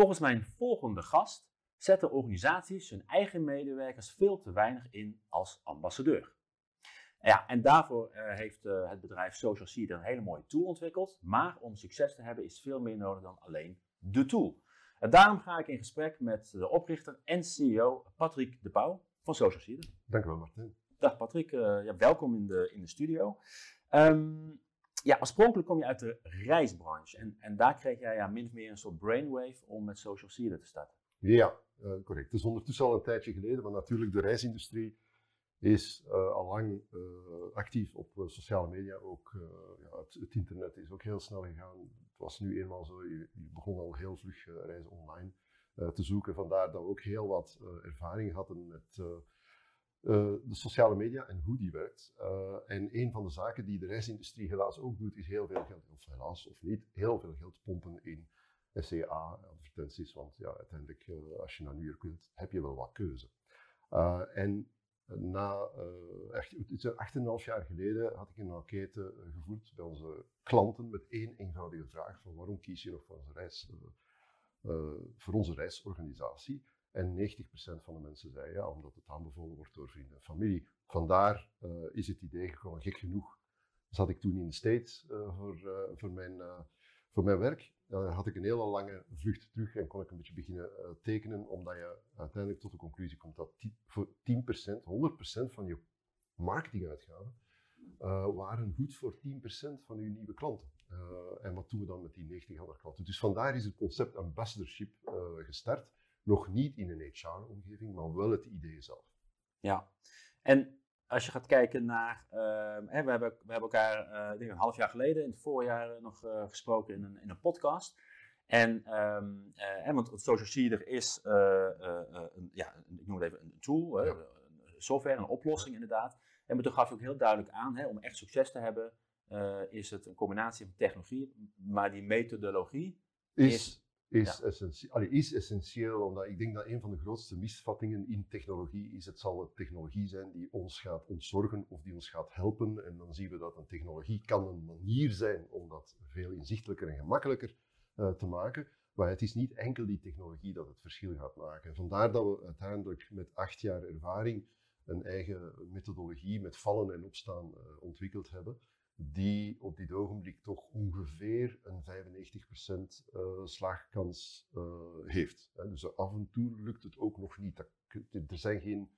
Volgens mijn volgende gast zetten organisaties hun eigen medewerkers veel te weinig in als ambassadeur. Ja, en daarvoor uh, heeft uh, het bedrijf Social Seed een hele mooie tool ontwikkeld. Maar om succes te hebben is veel meer nodig dan alleen de tool. En daarom ga ik in gesprek met de oprichter en CEO Patrick de Pauw van Social Seed. Dank u wel, Martin. Dag Patrick, uh, ja, welkom in de, in de studio. Um, ja, oorspronkelijk kom je uit de reisbranche en, en daar kreeg jij ja, min of meer een soort brainwave om met Social Seeder te starten. Ja, correct. Het is ondertussen al een tijdje geleden, maar natuurlijk de reisindustrie is uh, al lang uh, actief op sociale media. Ook ja, het, het, internet is ook heel snel gegaan. Het was nu eenmaal zo, je, je begon al heel vlug reizen online te zoeken. Vandaar dat we ook heel wat ervaring hadden met de sociale media en hoe die werkt. en een van de zaken die de reisindustrie helaas ook doet, is heel veel geld, of helaas of niet, heel veel geld pompen in SEA-advertenties. Want ja, uiteindelijk, als je naar New York wilt, heb je wel wat keuze. en na uh, echt, acht en half jaar geleden had ik een enquête gevoerd bij onze klanten met één eenvoudige vraag van waarom kies je nog voor onze, reis, voor onze reisorganisatie? En 90% van de mensen zei ja, omdat het aanbevolen wordt door vrienden en familie. Vandaar is het idee gekomen, gek genoeg zat ik toen in de States voor, voor mijn voor mijn werk uh, had ik een hele lange vlucht terug en kon ik een beetje beginnen tekenen, omdat je uiteindelijk tot de conclusie komt dat voor 10%, 100% van je marketinguitgaven waren goed voor 10% van je nieuwe klanten. en wat doen we dan met die 90 andere klanten? Dus vandaar is het concept ambassadorship gestart. Nog niet in een HR-omgeving, maar wel het idee zelf. Ja, en als je gaat kijken naar, uh, hè, we, hebben, we hebben elkaar uh, denk een half jaar geleden, in het voorjaar uh, nog uh, gesproken in een, in een podcast. En, um, hè, want Social Seeder is, een, ja, ik noem het even een tool, ja. een software, een oplossing inderdaad. En toen gaf je ook heel duidelijk aan, hè, om echt succes te hebben, is het een combinatie van technologie, maar die methodologie is, is is, ja. essentieel, is essentieel, omdat ik denk dat een van de grootste misvattingen in technologie is, het zal een technologie zijn die ons gaat ontzorgen of die ons gaat helpen. En dan zien we dat een technologie kan een manier zijn om dat veel inzichtelijker en gemakkelijker uh, te maken. Maar het is niet enkel die technologie dat het verschil gaat maken. Vandaar dat we uiteindelijk met acht jaar ervaring een eigen methodologie met vallen en opstaan uh, ontwikkeld hebben die op dit ogenblik toch ongeveer een 95% uh, slaagkans uh, heeft. Dus af en toe lukt het ook nog niet. Er zijn geen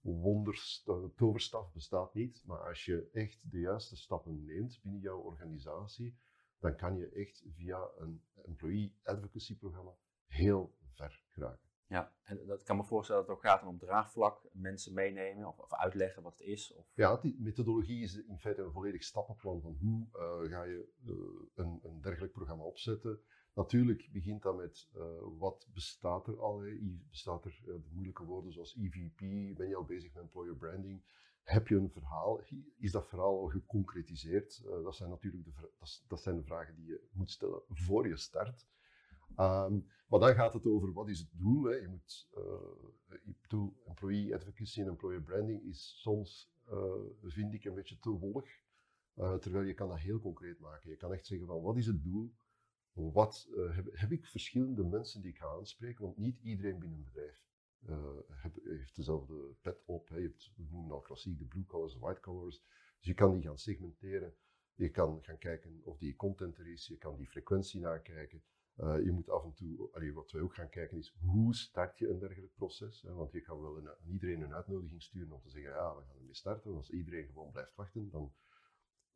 wonders, de toverstaf bestaat niet, maar als je echt de juiste stappen neemt binnen jouw organisatie, dan kan je echt via een employee advocacy programma heel ver geraken. Ja, en dat kan me voorstellen dat het ook gaat om draagvlak, mensen meenemen of, of uitleggen wat het is. Of... Ja, die methodologie is in feite een volledig stappenplan van hoe uh, ga je uh, een, een, dergelijk programma opzetten. Natuurlijk begint dat met uh, wat bestaat er al. Hè? Bestaat er de moeilijke woorden zoals EVP? Ben je al bezig met employer branding? Heb je een verhaal? Is dat verhaal al geconcretiseerd? dat zijn natuurlijk de, dat, dat zijn de vragen die je moet stellen voor je start. Um, maar dan gaat het over wat is het doel. Hè. Je moet, uh, ik bedoel, employee advocacy en employer branding is soms, uh, vind ik, een beetje te wollig. Uh, terwijl je kan dat heel concreet maken. Je kan echt zeggen van wat is het doel? Wat, heb, heb, ik verschillende mensen die ik ga aanspreken? Want niet iedereen binnen een bedrijf heeft dezelfde pet op. Hè. Je hebt, we noemen al klassiek de blue colors, de white colors. Dus je kan die gaan segmenteren. Je kan gaan kijken of die content er is. Je kan die frequentie nakijken. Uh, je moet af en toe, wat wij ook gaan kijken is, hoe start je een dergelijk proces? Hè? Want je kan wel een, aan iedereen een uitnodiging sturen om te zeggen, ja, we gaan ermee starten. Als iedereen gewoon blijft wachten, dan,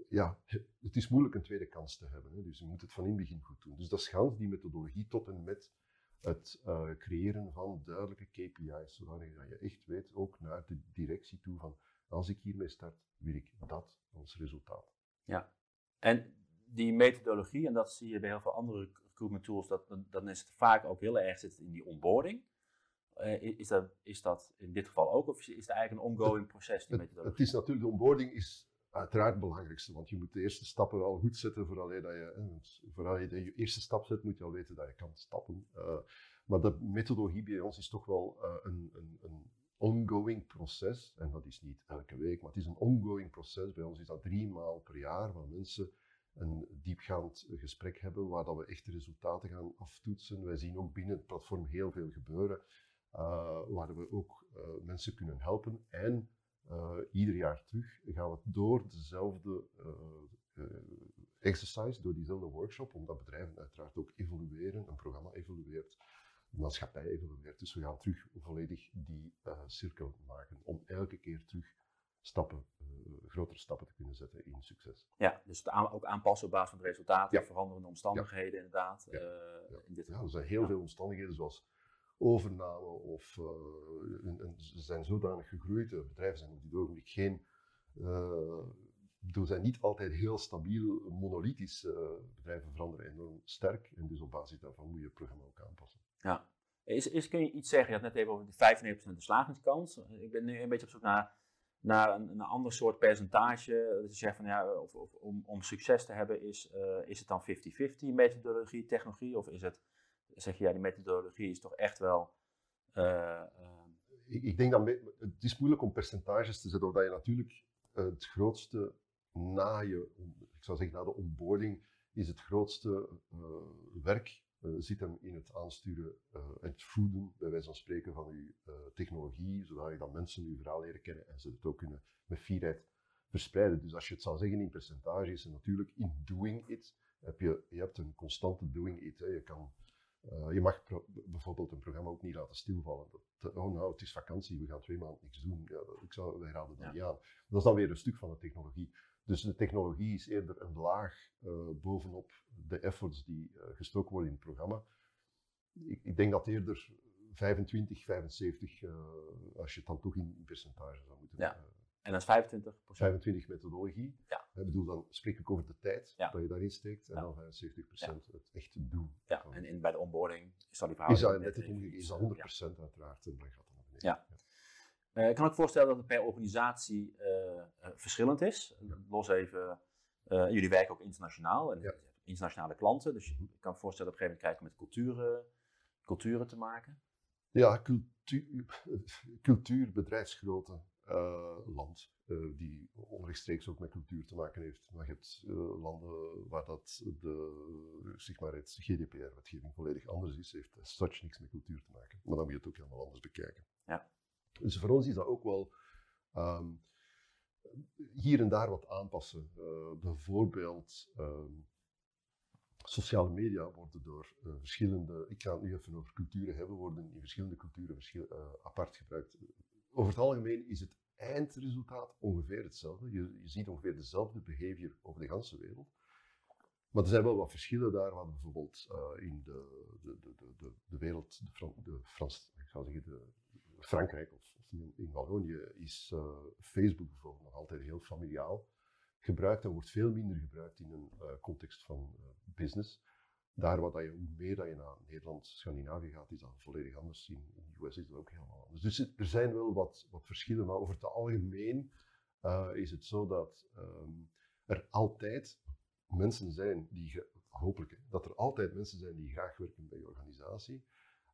ja, het is moeilijk een tweede kans te hebben. Hè? Dus je moet het van in het begin goed doen. Dus dat schat die methodologie tot en met het uh, creëren van duidelijke KPI's, zodat je echt weet, ook naar de directie toe, van als ik hiermee start, wil ik dat als resultaat. Ja, en die methodologie, en dat zie je bij heel veel andere recruitment tools, dat, dan is het vaak ook heel erg zit in die onboarding. Uh, is, dat, is dat in dit geval ook, of is het eigenlijk een ongoing proces, die methodologie? Het, is natuurlijk, de onboarding is uiteraard het belangrijkste, want je moet de eerste stappen al goed zetten vooral je, dat je, vooral je de eerste stap zet, moet je al weten dat je kan stappen. Uh, maar de methodologie bij ons is toch wel uh, een, een, een ongoing proces, en dat is niet elke week, maar het is een ongoing proces. Bij ons is dat drie maal per jaar, waar mensen een diepgaand gesprek hebben waar dat we echte resultaten gaan aftoetsen. Wij zien ook binnen het platform heel veel gebeuren, uh, waar we ook uh, mensen kunnen helpen. En uh, ieder jaar terug gaan we door dezelfde exercise, door diezelfde workshop, omdat bedrijven uiteraard ook evolueren, een programma evolueert, de maatschappij evolueert. Dus we gaan terug volledig die cirkel maken om elke keer terug stappen, uh, grotere stappen te kunnen zetten in succes. Ja, dus het aan, ook aanpassen op basis van de resultaten, ja. veranderende omstandigheden inderdaad. Ja. Uh, in dit ja, er zijn heel veel omstandigheden zoals overname of uh, en, en ze zijn zodanig gegroeid. bedrijven zijn op dit ogenblik geen, bedoel, zijn niet altijd heel stabiel, monolithisch. bedrijven veranderen enorm sterk en dus op basis daarvan moet je het programma ook aanpassen. Ja. Is, is, kun je iets zeggen? Je had net even over de 95% de slagingskans. Ik ben nu een beetje op zoek naar naar een, een ander soort percentage. Dat je zegt van ja, of, of, om, om succes te hebben, is, uh, is het dan 50-50 methodologie, technologie? Of is het, zeg je ja, die methodologie is toch echt wel. Uh, uh, ik, ik, denk dat het is moeilijk om percentages te zetten, omdat je natuurlijk het grootste na je, ik zou zeggen na de onboarding, is het grootste werk zit hem in het aansturen en uh, het voeden, bij wijze van spreken, van uw uh, technologie, zodat je dan mensen uw verhaal leren kennen en ze het ook kunnen met fierheid verspreiden. Dus als je het zou zeggen in percentage, is het natuurlijk in doing it. Heb je, je hebt een constante doing it. Hè. Je, kan, je mag bijvoorbeeld een programma ook niet laten stilvallen. Dat, oh nou, het is vakantie, we gaan twee maanden niks doen. Ja, ik zou, wij raden dat ja. niet aan. Dat is dan weer een stuk van de technologie. Dus de technologie is eerder een laag uh, bovenop de efforts die uh, gestoken worden in het programma. Ik, ik denk dat eerder 25, 75, uh, als je het dan toch in percentage zou moeten. Ja. en dat is 25 25 methodologie. Ja. Ik bedoel, dan spreek ik over de tijd ja. dat je daarin steekt en ja. dan 75 procent het echt doen. Ja, en in, bij de onboarding is dat die verhouding? Is dat, net het is dat 100 procent uiteraard en dan gaat het naar beneden. Ja. Uh, ik kan ook voorstellen dat het per organisatie uh, uh, verschillend is. Los even, jullie werken ook internationaal en ja. internationale klanten. Dus mhm. kan voorstellen op een gegeven moment krijgen met culturen, culturen te maken. Ja, cultuur, cultuur bedrijfsgrootte, land, die onrechtstreeks ook met cultuur te maken heeft. Maar je hebt landen waar dat de, zeg maar het GDPR-wetgeving volledig anders is, heeft such niks met cultuur te maken. Maar dan moet je het ook helemaal anders bekijken. Ja. Dus voor ons is dat ook wel um, hier en daar wat aanpassen. Uh, bijvoorbeeld um, sociale media worden door uh, verschillende, ik ga het nu even over culturen hebben, worden in verschillende culturen uh, apart gebruikt. Over het algemeen is het eindresultaat ongeveer hetzelfde. Je, je ziet ongeveer dezelfde behavior over de hele wereld. Maar er zijn wel wat verschillen daar, wat bijvoorbeeld in de, de, de, de, wereld, de Frans, ik zou zeggen, de, Frankrijk of, in Wallonië is uh, Facebook bijvoorbeeld nog altijd heel familiaal gebruikt en wordt veel minder gebruikt in een uh, context van uh, business. Daar wat je, hoe meer dat je naar Nederland, Scandinavië gaat, is dat volledig anders. In, de US is dat ook helemaal anders. Dus er zijn wel wat, wat verschillen, maar over het algemeen is het zo dat um, er altijd mensen zijn die, hopelijk, dat er altijd mensen zijn die graag werken bij je organisatie.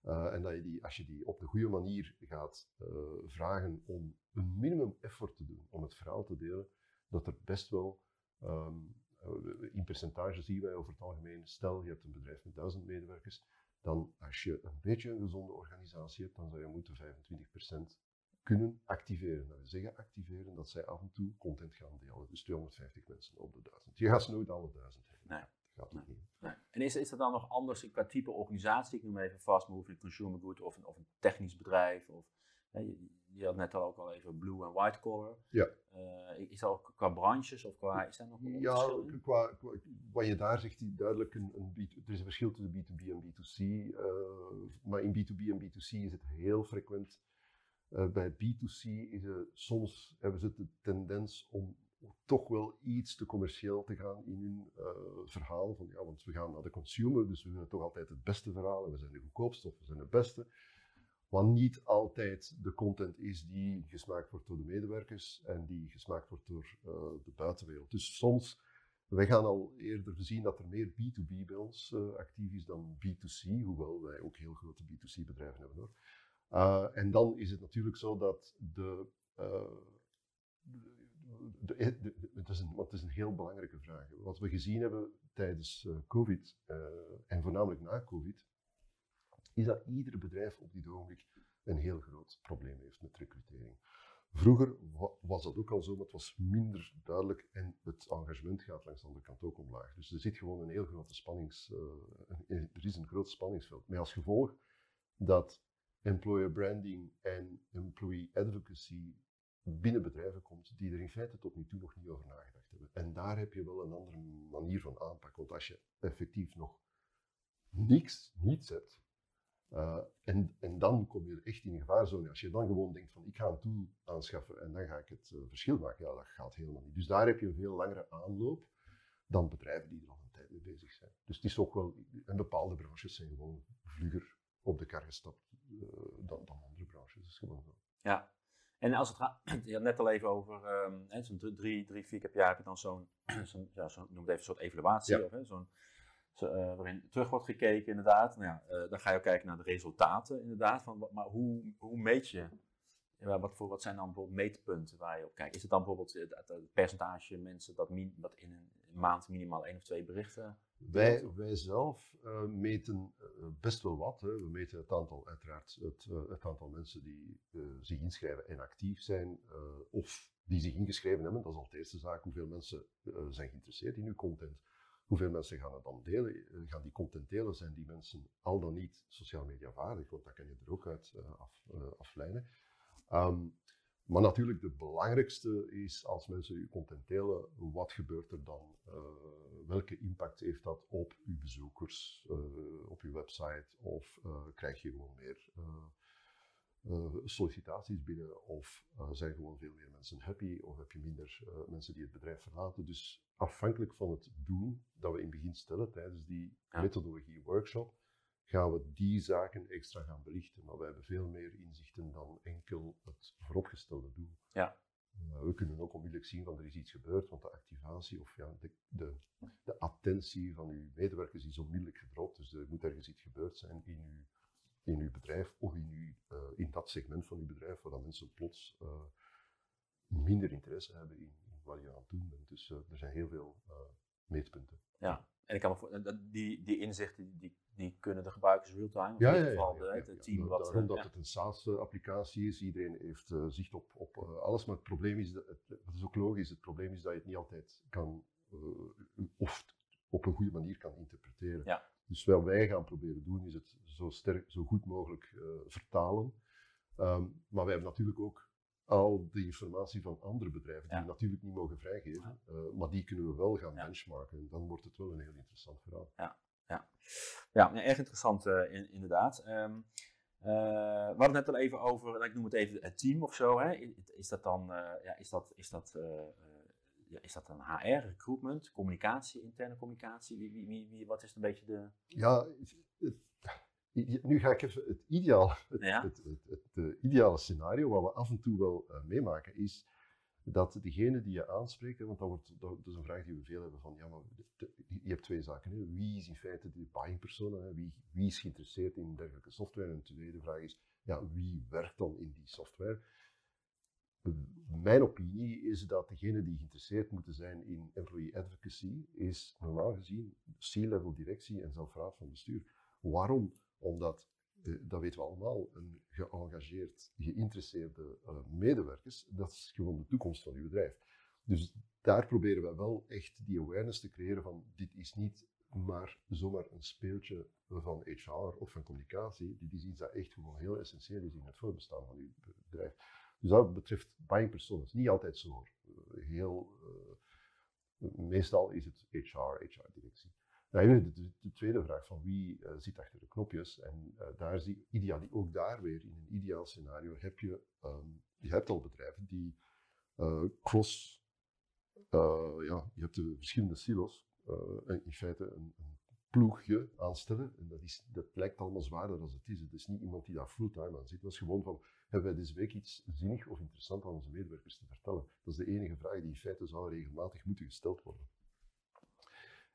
Uh, en dat je die, als je die op de goede manier gaat uh, vragen om een minimum effort te doen om het verhaal te delen, dat er best wel, um, in percentage zien wij over het algemeen, stel je hebt een bedrijf met duizend medewerkers, dan als je een beetje een gezonde organisatie hebt, dan zou je moeten 25% kunnen activeren. Dat wil zeggen activeren dat zij af en toe content gaan delen. Dus 250 mensen op de duizend. Je gaat ze nooit alle duizend hebben. Nee gaat nee. niet. Nee. En is, is dat dan nog anders qua type organisatie? Ik noem even fast moving consumer good of een, of een technisch bedrijf. Of, hè, je, je, had net al ook al even blue en white collar. Ja. Uh, is dat ook qua branches of qua, is dat nog een Ja, qua, qua, wat je daar zegt, die duidelijk een, een er is een verschil tussen B2B en B2C. Uh, eh, maar in B2B en B2C is het heel frequent. Uh, bij B2C is het, soms hebben ze de tendens om toch wel iets te commercieel te gaan in hun uh, verhaal. Van, ja, want we gaan naar de consumer, dus we willen toch altijd het beste verhaal. We zijn de goedkoopste of we zijn de beste. Wat niet altijd de content is die gesmaakt wordt door de medewerkers en die gesmaakt wordt door uh, de buitenwereld. Dus soms, wij gaan al eerder zien dat er meer B2B bij ons uh, actief is dan B2C, hoewel wij ook heel grote B2C bedrijven hebben hoor. en dan is het natuurlijk zo dat de de, de, het, is een, is een heel belangrijke vraag. Wat we gezien hebben tijdens uh, COVID, uh, en voornamelijk na COVID, is dat ieder bedrijf op dit ogenblik een heel groot probleem heeft met recrutering. Vroeger was dat ook al zo, maar het was minder duidelijk en het engagement gaat langs de andere kant ook omlaag. Dus er zit gewoon een heel grote spannings, uh, er is een groot spanningsveld. Met als gevolg dat employer branding en employee advocacy binnen bedrijven komt die er in feite tot nu toe nog niet over nagedacht hebben. En daar heb je wel een andere manier van aanpak. Want als je effectief nog niks, niets hebt, uh, en, en dan kom je echt in een gevaarzone. Als je dan gewoon denkt van ik ga een tool aanschaffen en dan ga ik het uh, verschil maken, ja, dat gaat helemaal niet. Dus daar heb je een veel langere aanloop dan bedrijven die er al een tijd mee bezig zijn. Dus het is ook wel, en bepaalde branches zijn gewoon vlugger op de kar gestapt uh, dan, dan andere branches. Dat is gewoon zo. Ja, en als het gaat, je had net al even over, um, zo'n drie, drie, vier keer per jaar heb je dan zo'n, zo ja, zo, noem het even een soort evaluatie, ja. of zo'n uh, waarin terug wordt gekeken inderdaad. Nou ja, uh, dan ga je ook kijken naar de resultaten inderdaad. Van, maar hoe, hoe meet je? Ja, wat, voor, wat zijn dan bijvoorbeeld meetpunten waar je op kijkt? Is het dan bijvoorbeeld het, het percentage mensen dat, min, dat in een maand minimaal één of twee berichten? Wij, wij zelf uh, meten best wel wat. Hè. We meten het aantal, uiteraard, het, het aantal mensen die zich inschrijven en actief zijn, of die zich ingeschreven hebben. Dat is al de eerste zaak. Hoeveel mensen zijn geïnteresseerd in uw content? Hoeveel mensen gaan het dan delen? Eh, gaan die content delen? Zijn die mensen al dan niet sociale media vaardig? Want dat kan je er ook uit af, afleiden. Um, maar natuurlijk, de belangrijkste is als mensen uw content delen, wat gebeurt er dan? Uh, welke impact heeft dat op uw bezoekers, op uw website? Of krijg je gewoon meer sollicitaties binnen? Of zijn gewoon veel meer mensen happy? Of heb je minder mensen die het bedrijf verlaten? Dus afhankelijk van het doel dat we in het begin stellen tijdens die ja. methodologie workshop, gaan we die zaken extra gaan belichten. Maar we hebben veel meer inzichten dan enkel het vooropgestelde doel. Ja. Uh, we kunnen ook onmiddellijk zien van er is iets gebeurd, want de activatie of ja, de, de, de attentie van uw medewerkers is onmiddellijk gedropt. Dus er moet ergens iets gebeurd zijn in uw, in uw bedrijf of in, uw, uh, in dat segment van uw bedrijf waar mensen plots uh, minder interesse hebben in, wat je aan het doen bent. Dus uh, er zijn heel veel meetpunten. Ja, en ik kan me voor, die, die inzichten die, die kunnen de gebruikers real-time, ja, ja, ja, ja, ja, het team wat... Daarom dat het een SaaS-applicatie is, iedereen heeft uh, zicht op, op alles, maar het probleem is, dat het, dat is ook logisch, het probleem is dat je het niet altijd kan, of op een goede manier kan interpreteren. Ja. Dus wat wij gaan proberen doen, is het zo, sterk, zo goed mogelijk vertalen. Um, maar wij hebben natuurlijk ook al de informatie van andere bedrijven, die we natuurlijk niet mogen vrijgeven, uh, maar die kunnen we wel gaan benchmarken. En dan wordt het wel een heel interessant verhaal. Ja, ja. ja erg interessant uh, in, inderdaad. Um, uh, we hadden het net al even over, ik noem het even het team of zo. Hè? Is dat dan, ja, is dat, is dat, is dat een HR, recruitment, communicatie, interne communicatie? Wie, wie, wie, wat is een beetje de... Ja, het, nu ga ik even het, ideaal, het, ja. het, het ideale scenario, wat we af en toe wel uh, meemaken, is dat degene die je aanspreekt, want dat, wordt, dat, is een vraag die we veel hebben van, ja, maar je hebt twee zaken. Hè. Wie is in feite de buying persona? Wie, wie is geïnteresseerd in dergelijke software? En de tweede vraag is, ja, wie werkt dan in die software? Mijn opinie is dat degene die geïnteresseerd moeten zijn in employee advocacy, is normaal gezien C-level directie en zelf raad van bestuur. Waarom? Omdat, eh, dat weten we allemaal, een geëngageerd, geïnteresseerde uh, medewerkers, dat is gewoon de toekomst van uw bedrijf. Dus daar proberen we wel echt die awareness te creëren van dit is niet maar zomaar een speeltje van HR of van communicatie. Dit is iets dat echt gewoon heel essentieel is in het voorbestaan van uw bedrijf. Dus dat betreft buying personas. Niet altijd zo Heel, uh, meestal is het HR, HR-directie. Nou, de, de, tweede vraag van wie uh, zit achter de knopjes. En uh, daar zie ideaal, ook daar weer in een ideaal scenario heb je, um, je hebt al bedrijven die uh, cross, ja, je hebt de verschillende silos, en in feite een, een, ploegje aanstellen. En dat, is, dat lijkt allemaal zwaarder dan het is. Het is niet iemand die daar fulltime aan zit. Dat is gewoon van, hebben wij deze week iets zinnig of interessant aan onze medewerkers te vertellen? Dat is de enige vraag die in feite zou regelmatig moeten gesteld worden.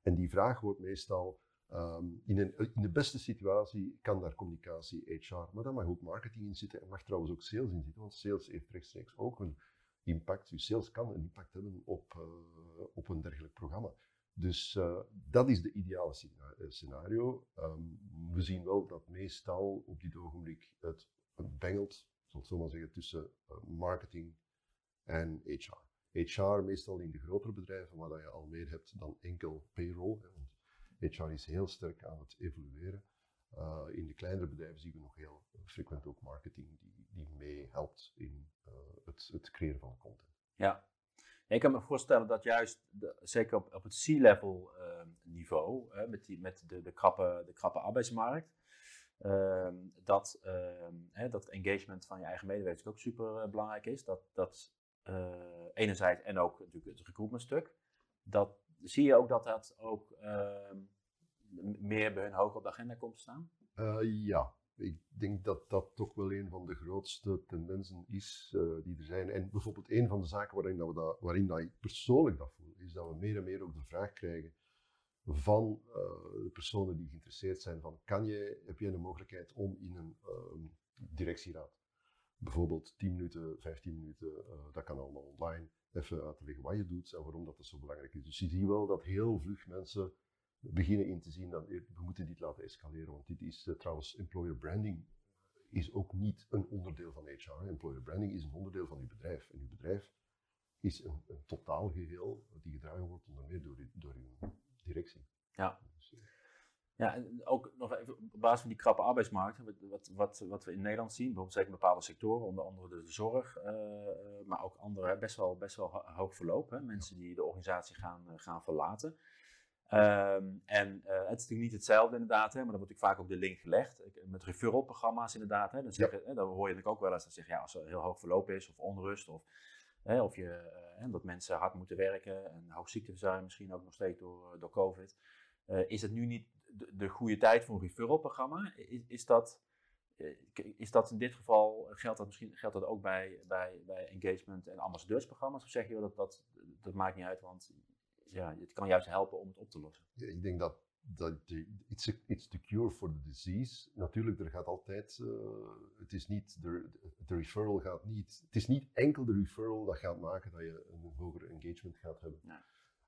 En die vraag wordt meestal, um, in, een, in de beste situatie kan daar communicatie, HR, maar daar mag ook marketing in zitten en mag trouwens ook sales in zitten, want sales heeft rechtstreeks ook een impact, je sales kan een impact hebben op, uh, op een dergelijk programma. Dus uh, dat is de ideale scenario. Um, we zien wel dat meestal op dit ogenblik het, bengelt, zal ik zo maar zeggen, tussen marketing en HR. HR meestal in de grotere bedrijven, waar je al meer hebt dan enkel payroll. Hè, want HR is heel sterk aan het evolueren. Uh, in de kleinere bedrijven zien we nog heel frequent ook marketing die, die meehelpt in uh, het, het creëren van content. Ja, ik kan me voorstellen dat juist, zeker op, op het C-level uh, niveau, hè, met, die, met de, de, krappe, de krappe arbeidsmarkt, ehm, dat, ehm, hè, dat engagement van je eigen medewerkers ook super belangrijk is. Dat, dat enerzijds en ook natuurlijk het recruitment stuk. Dat, zie je ook dat dat ook ehm, meer bij hun hoog op de agenda komt staan? Uh, ja, ik denk dat dat toch wel een van de grootste tendensen is uh, die er zijn. En bijvoorbeeld een van de zaken waarin, dat we waarin dat ik persoonlijk dat voel, is dat we meer en meer ook de vraag krijgen van de personen die geïnteresseerd zijn van, kan je, heb jij een mogelijkheid om in een directieraad, bijvoorbeeld 10 minuten, 15 minuten, dat kan allemaal online, even uit te leggen wat je doet en waarom dat, dat zo belangrijk is. Dus je ziet wel dat heel vlug mensen beginnen in te zien dat we moeten dit laten escaleren. Want dit is uh, trouwens, employer branding is ook niet een onderdeel van HR. Employer branding is een onderdeel van uw bedrijf. En uw bedrijf is een, een totaal geheel die gedragen wordt onder meer door, door uw directie. Ja. Ja, en ook nog even op basis van die krappe arbeidsmarkt, wat, wat, wat we in Nederland zien, bijvoorbeeld zeker bepaalde sectoren, onder andere de zorg, uh, maar ook andere, best wel, best wel hoog verloop. Mensen die de organisatie gaan, gaan verlaten. Um, en het is natuurlijk niet hetzelfde inderdaad, hè, maar dan wordt natuurlijk vaak ook de link gelegd. Met referral-programma's inderdaad. Hè, dan, zeggen, hè, dan hoor je natuurlijk ook wel eens dat zeggen, ja, als er heel hoog verloop is of onrust of, of je, dat mensen hard moeten werken en hoog ziekteverzuim misschien ook nog steeds door, door COVID. Is het nu niet de, de, goede tijd voor een referral-programma? Is, is, dat, is dat in dit geval, geldt dat misschien geldt dat ook bij, bij, bij engagement en ambassadeursprogramma's? Of zeg je dat, dat dat maakt niet uit, want ja, het kan juist helpen om het op te lossen. Ja, ik denk dat, dat de, it's, a, it's the cure for the disease. Natuurlijk, er gaat altijd, uh, het is niet, de, de referral gaat niet, het is niet enkel de referral dat gaat maken dat je een hoger engagement gaat hebben. Ja.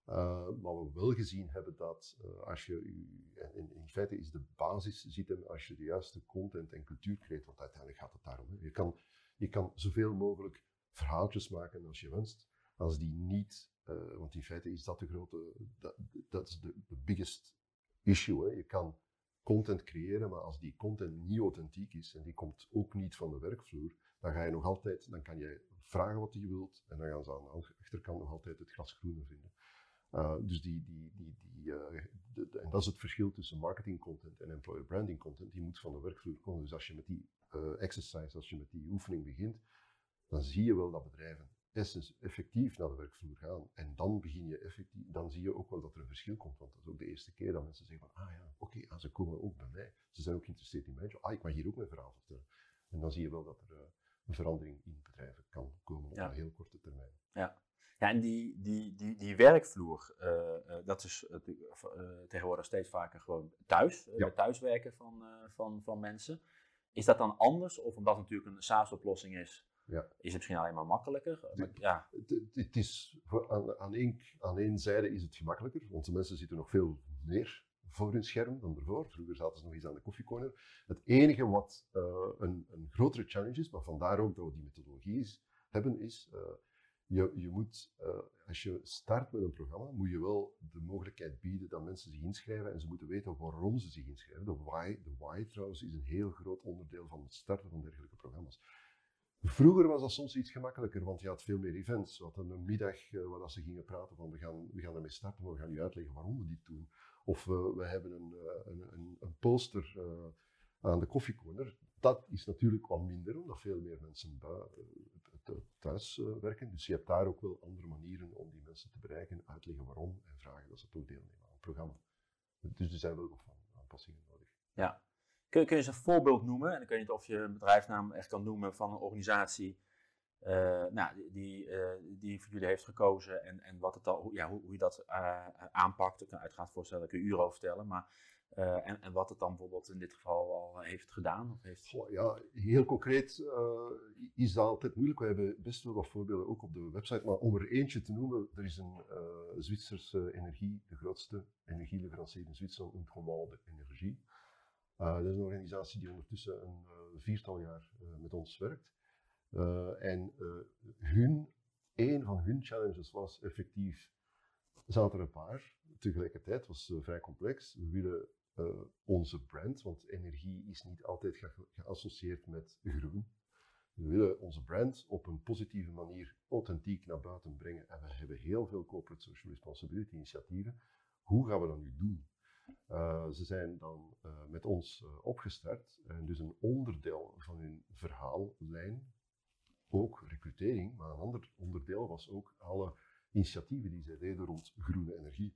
Uh, maar we wel gezien hebben dat uh, als je, in, in, feite is de basis zit hem als je de juiste content en cultuur creëert, want uiteindelijk gaat het daarom. Hè. Je, kan, je kan zoveel mogelijk verhaaltjes maken als je wenst, als die niet uh, want in feite is dat de grote, dat, is de, biggest issue. Hè. Je kan content creëren, maar als die content niet authentiek is en die komt ook niet van de werkvloer, dan ga je nog altijd, dan kan je vragen wat je wilt en dan gaan ze aan de achterkant nog altijd het gras groener vinden. Uh, dus die, die, die, die, de, en dat is het verschil tussen marketing content en employer branding content. Die moet van de werkvloer komen. Dus als je met die uh, exercise, als je met die oefening begint, dan zie je wel dat bedrijven effectief naar de werkvloer gaan. En dan begin je effectief, dan zie je ook wel dat er een verschil komt. Want dat is ook de eerste keer dat mensen zeggen van, ah ja, oké, okay, ah, ze komen ook bij mij. Ze zijn ook geïnteresseerd in mij. Ah, ik mag hier ook mijn verhaal vertellen. En dan zie je wel dat er een verandering in bedrijven kan komen op een heel korte termijn. Ja. Ja, en die, die, die, die werkvloer, uh, uh, dat is tegenwoordig steeds vaker gewoon thuis, ja. thuiswerken van, van, van mensen. Is dat dan anders? Of omdat het natuurlijk een SaaS-oplossing is, ja. Is het misschien alleen maar makkelijker? ja. Het, is, aan, aan, één, aan één zijde is het gemakkelijker, want de mensen zitten nog veel meer voor hun scherm dan ervoor. Vroeger zaten ze nog eens aan de koffiecorner. Het enige wat uh, een, een, grotere challenge is, maar vandaar ook dat we die methodologie hebben, is uh, je, je moet, uh, als je start met een programma, moet je wel de mogelijkheid bieden dat mensen zich inschrijven en ze moeten weten waarom ze zich inschrijven. De why, de why trouwens is een heel groot onderdeel van het starten van dergelijke programma's. Vroeger was dat soms iets gemakkelijker, want je had veel meer events. We een middag uh, waar ze gingen praten van we gaan, we gaan ermee starten, maar we gaan u uitleggen waarom we dit doen. Of we hebben een, uh, een, een, een, poster aan de koffiecorner. Dat is natuurlijk wat minder, omdat veel meer mensen thuis werken. Dus je hebt daar ook wel andere manieren om die mensen te bereiken, uitleggen waarom en vragen dat ze toch deelnemen aan het programma. Dus er zijn wel nog aanpassingen nodig. Ja, Kun, kun je eens een voorbeeld noemen? En ik weet niet of je een bedrijfsnaam echt kan noemen van een organisatie nou, die, die voor jullie heeft gekozen en, en wat het al, ja, hoe, hoe je dat uh, aanpakt. Ik kan uiteraard voorstellen dat ik een uur vertellen. Maar en, en, wat het dan bijvoorbeeld in dit geval al heeft gedaan? Of heeft... ja, heel concreet is dat altijd moeilijk. We hebben best wel wat voorbeelden ook op de website. Maar om er eentje te noemen, er is een Zwitserse energie, de grootste energieleverancier in Zwitserland, Untromol de Energie. dat is een organisatie die ondertussen een viertal jaar met ons werkt. En hun, een van hun challenges was effectief zaten er een paar. Tegelijkertijd was het vrij complex. We willen uh, onze brand, want energie is niet altijd geassocieerd met groen. We willen onze brand op een positieve manier authentiek naar buiten brengen. En we hebben heel veel corporate social responsibility initiatieven. Hoe gaan we dat nu doen? Ze zijn dan met ons opgestart en dus een onderdeel van hun verhaallijn, ook recrutering, maar een ander onderdeel was ook alle initiatieven die zij deden rond groene energie.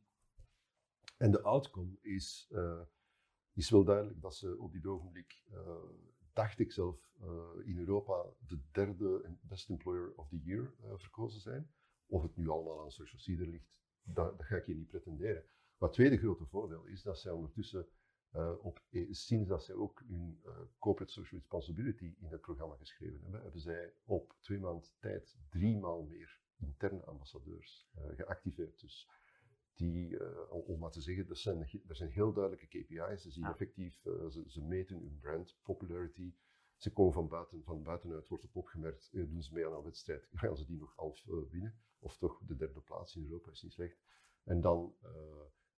En de outcome is, uh, is wel duidelijk dat ze op dit ogenblik, uh, dacht ik zelf, uh, in Europa de derde Best Employer of the Year verkozen zijn. Of het nu allemaal aan Social ligt, dat, dat, ga ik je niet pretenderen. Maar het tweede grote voordeel is dat zij ondertussen, op, sinds dat zij ook hun Corporate Social Responsibility in het programma geschreven hebben, hebben zij op twee maanden tijd drie maal meer interne ambassadeurs uh, geactiveerd. Dus die, om maar te zeggen, dat zijn, er zijn heel duidelijke KPI's. Ze zien effectief, ze, ze, meten hun brand popularity. Ze komen van, buiten, van buitenuit, wordt op opgemerkt, doen ze mee aan een wedstrijd, gaan ze die nog half winnen. Of toch de derde plaats in Europa is niet slecht. En dan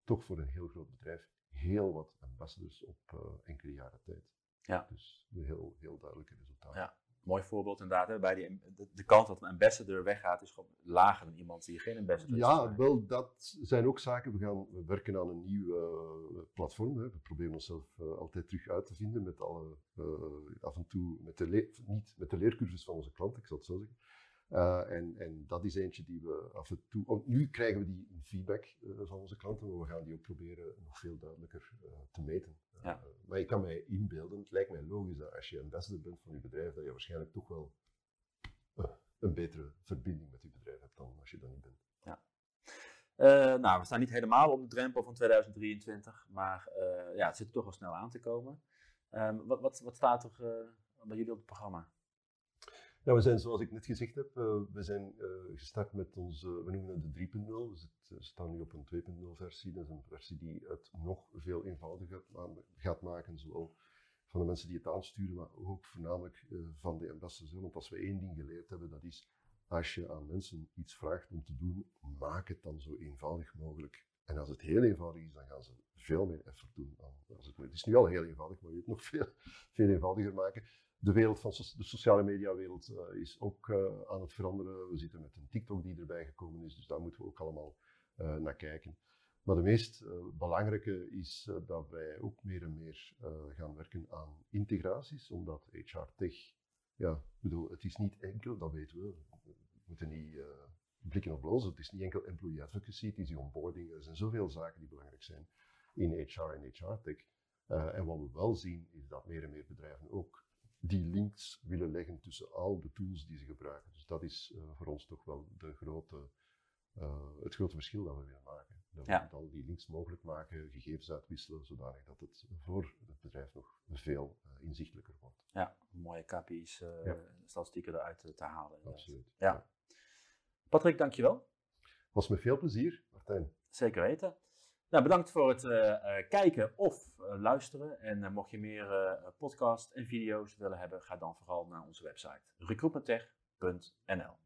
toch voor een heel groot bedrijf heel wat ambassadors op enkele jaren tijd. Ja. Dus een heel, heel duidelijke resultaten. Ja mooi voorbeeld inderdaad. Hè, bij die, de, de, kans dat een ambassador weggaat is gewoon lager dan iemand die geen ambassador is. Ja, wel, dat zijn ook zaken. We, gaan, we werken aan een nieuw uh, platform. Hè. We proberen onszelf uh, altijd terug uit te vinden met alle, uh, af en toe, met de niet met de leercurves van onze klanten, ik zal het zo zeggen. En, en dat is eentje die we af en toe. Oh, nu krijgen we die feedback van onze klanten, maar we gaan die ook proberen nog veel duidelijker te meten. Ja. Eh, maar ik kan mij inbeelden, het lijkt mij logisch dat als je ambassador bent van je bedrijf, dat je waarschijnlijk toch wel een betere verbinding met je bedrijf hebt dan als je dat niet bent. Ja. Nou, we staan niet helemaal op de drempel van 2023, maar ja, het zit er toch wel snel aan te komen. Um, wat, wat, wat staat er bij jullie op het programma? Ja, we zijn, zoals ik net gezegd heb, uh, we zijn uh, gestart met onze, we noemen het de 3.0. Dus we staan nu op een 2.0 versie. Dat is een versie die het nog veel eenvoudiger gaat maken, zowel van de mensen die het aansturen, maar ook voornamelijk van de ambassadeurs. Want als we één ding geleerd hebben, dat is, als je aan mensen iets vraagt om te doen, maak het dan zo eenvoudig mogelijk. En als het heel eenvoudig is, dan gaan ze veel meer effort doen. Als het, het is nu al heel eenvoudig, maar je het nog veel, veel eenvoudiger maken de wereld van de sociale mediawereld uh, is ook uh, aan het veranderen. We zitten met een TikTok die erbij gekomen is, dus daar moeten we ook allemaal uh, naar kijken. Maar de meest belangrijke is dat wij ook meer en meer gaan werken aan integraties, omdat HR Tech, ja, bedoel, het is niet enkel, dat weten we, we moeten niet blikken op blozen, het is niet enkel employee advocacy, het is die onboarding, er zijn zoveel zaken die belangrijk zijn in HR en HR Tech. en wat we wel zien, is dat meer en meer bedrijven ook die links willen leggen tussen al de tools die ze gebruiken. Dus dat is uh, voor ons toch wel de grote, uh, het grote verschil dat we willen maken. Dat we al die links mogelijk maken, gegevens uitwisselen, zodanig dat het voor het bedrijf nog veel uh, inzichtelijker wordt. Ja, mooie KPI's, ja. statistieken eruit te halen. Absoluut. Ja. Patrick, dankjewel. Was met veel plezier, Martijn. Zeker weten. Nou, bedankt voor het uh, kijken of uh, luisteren. En mocht je meer podcast en video's willen hebben, ga dan vooral naar onze website recruitmenttech.nl.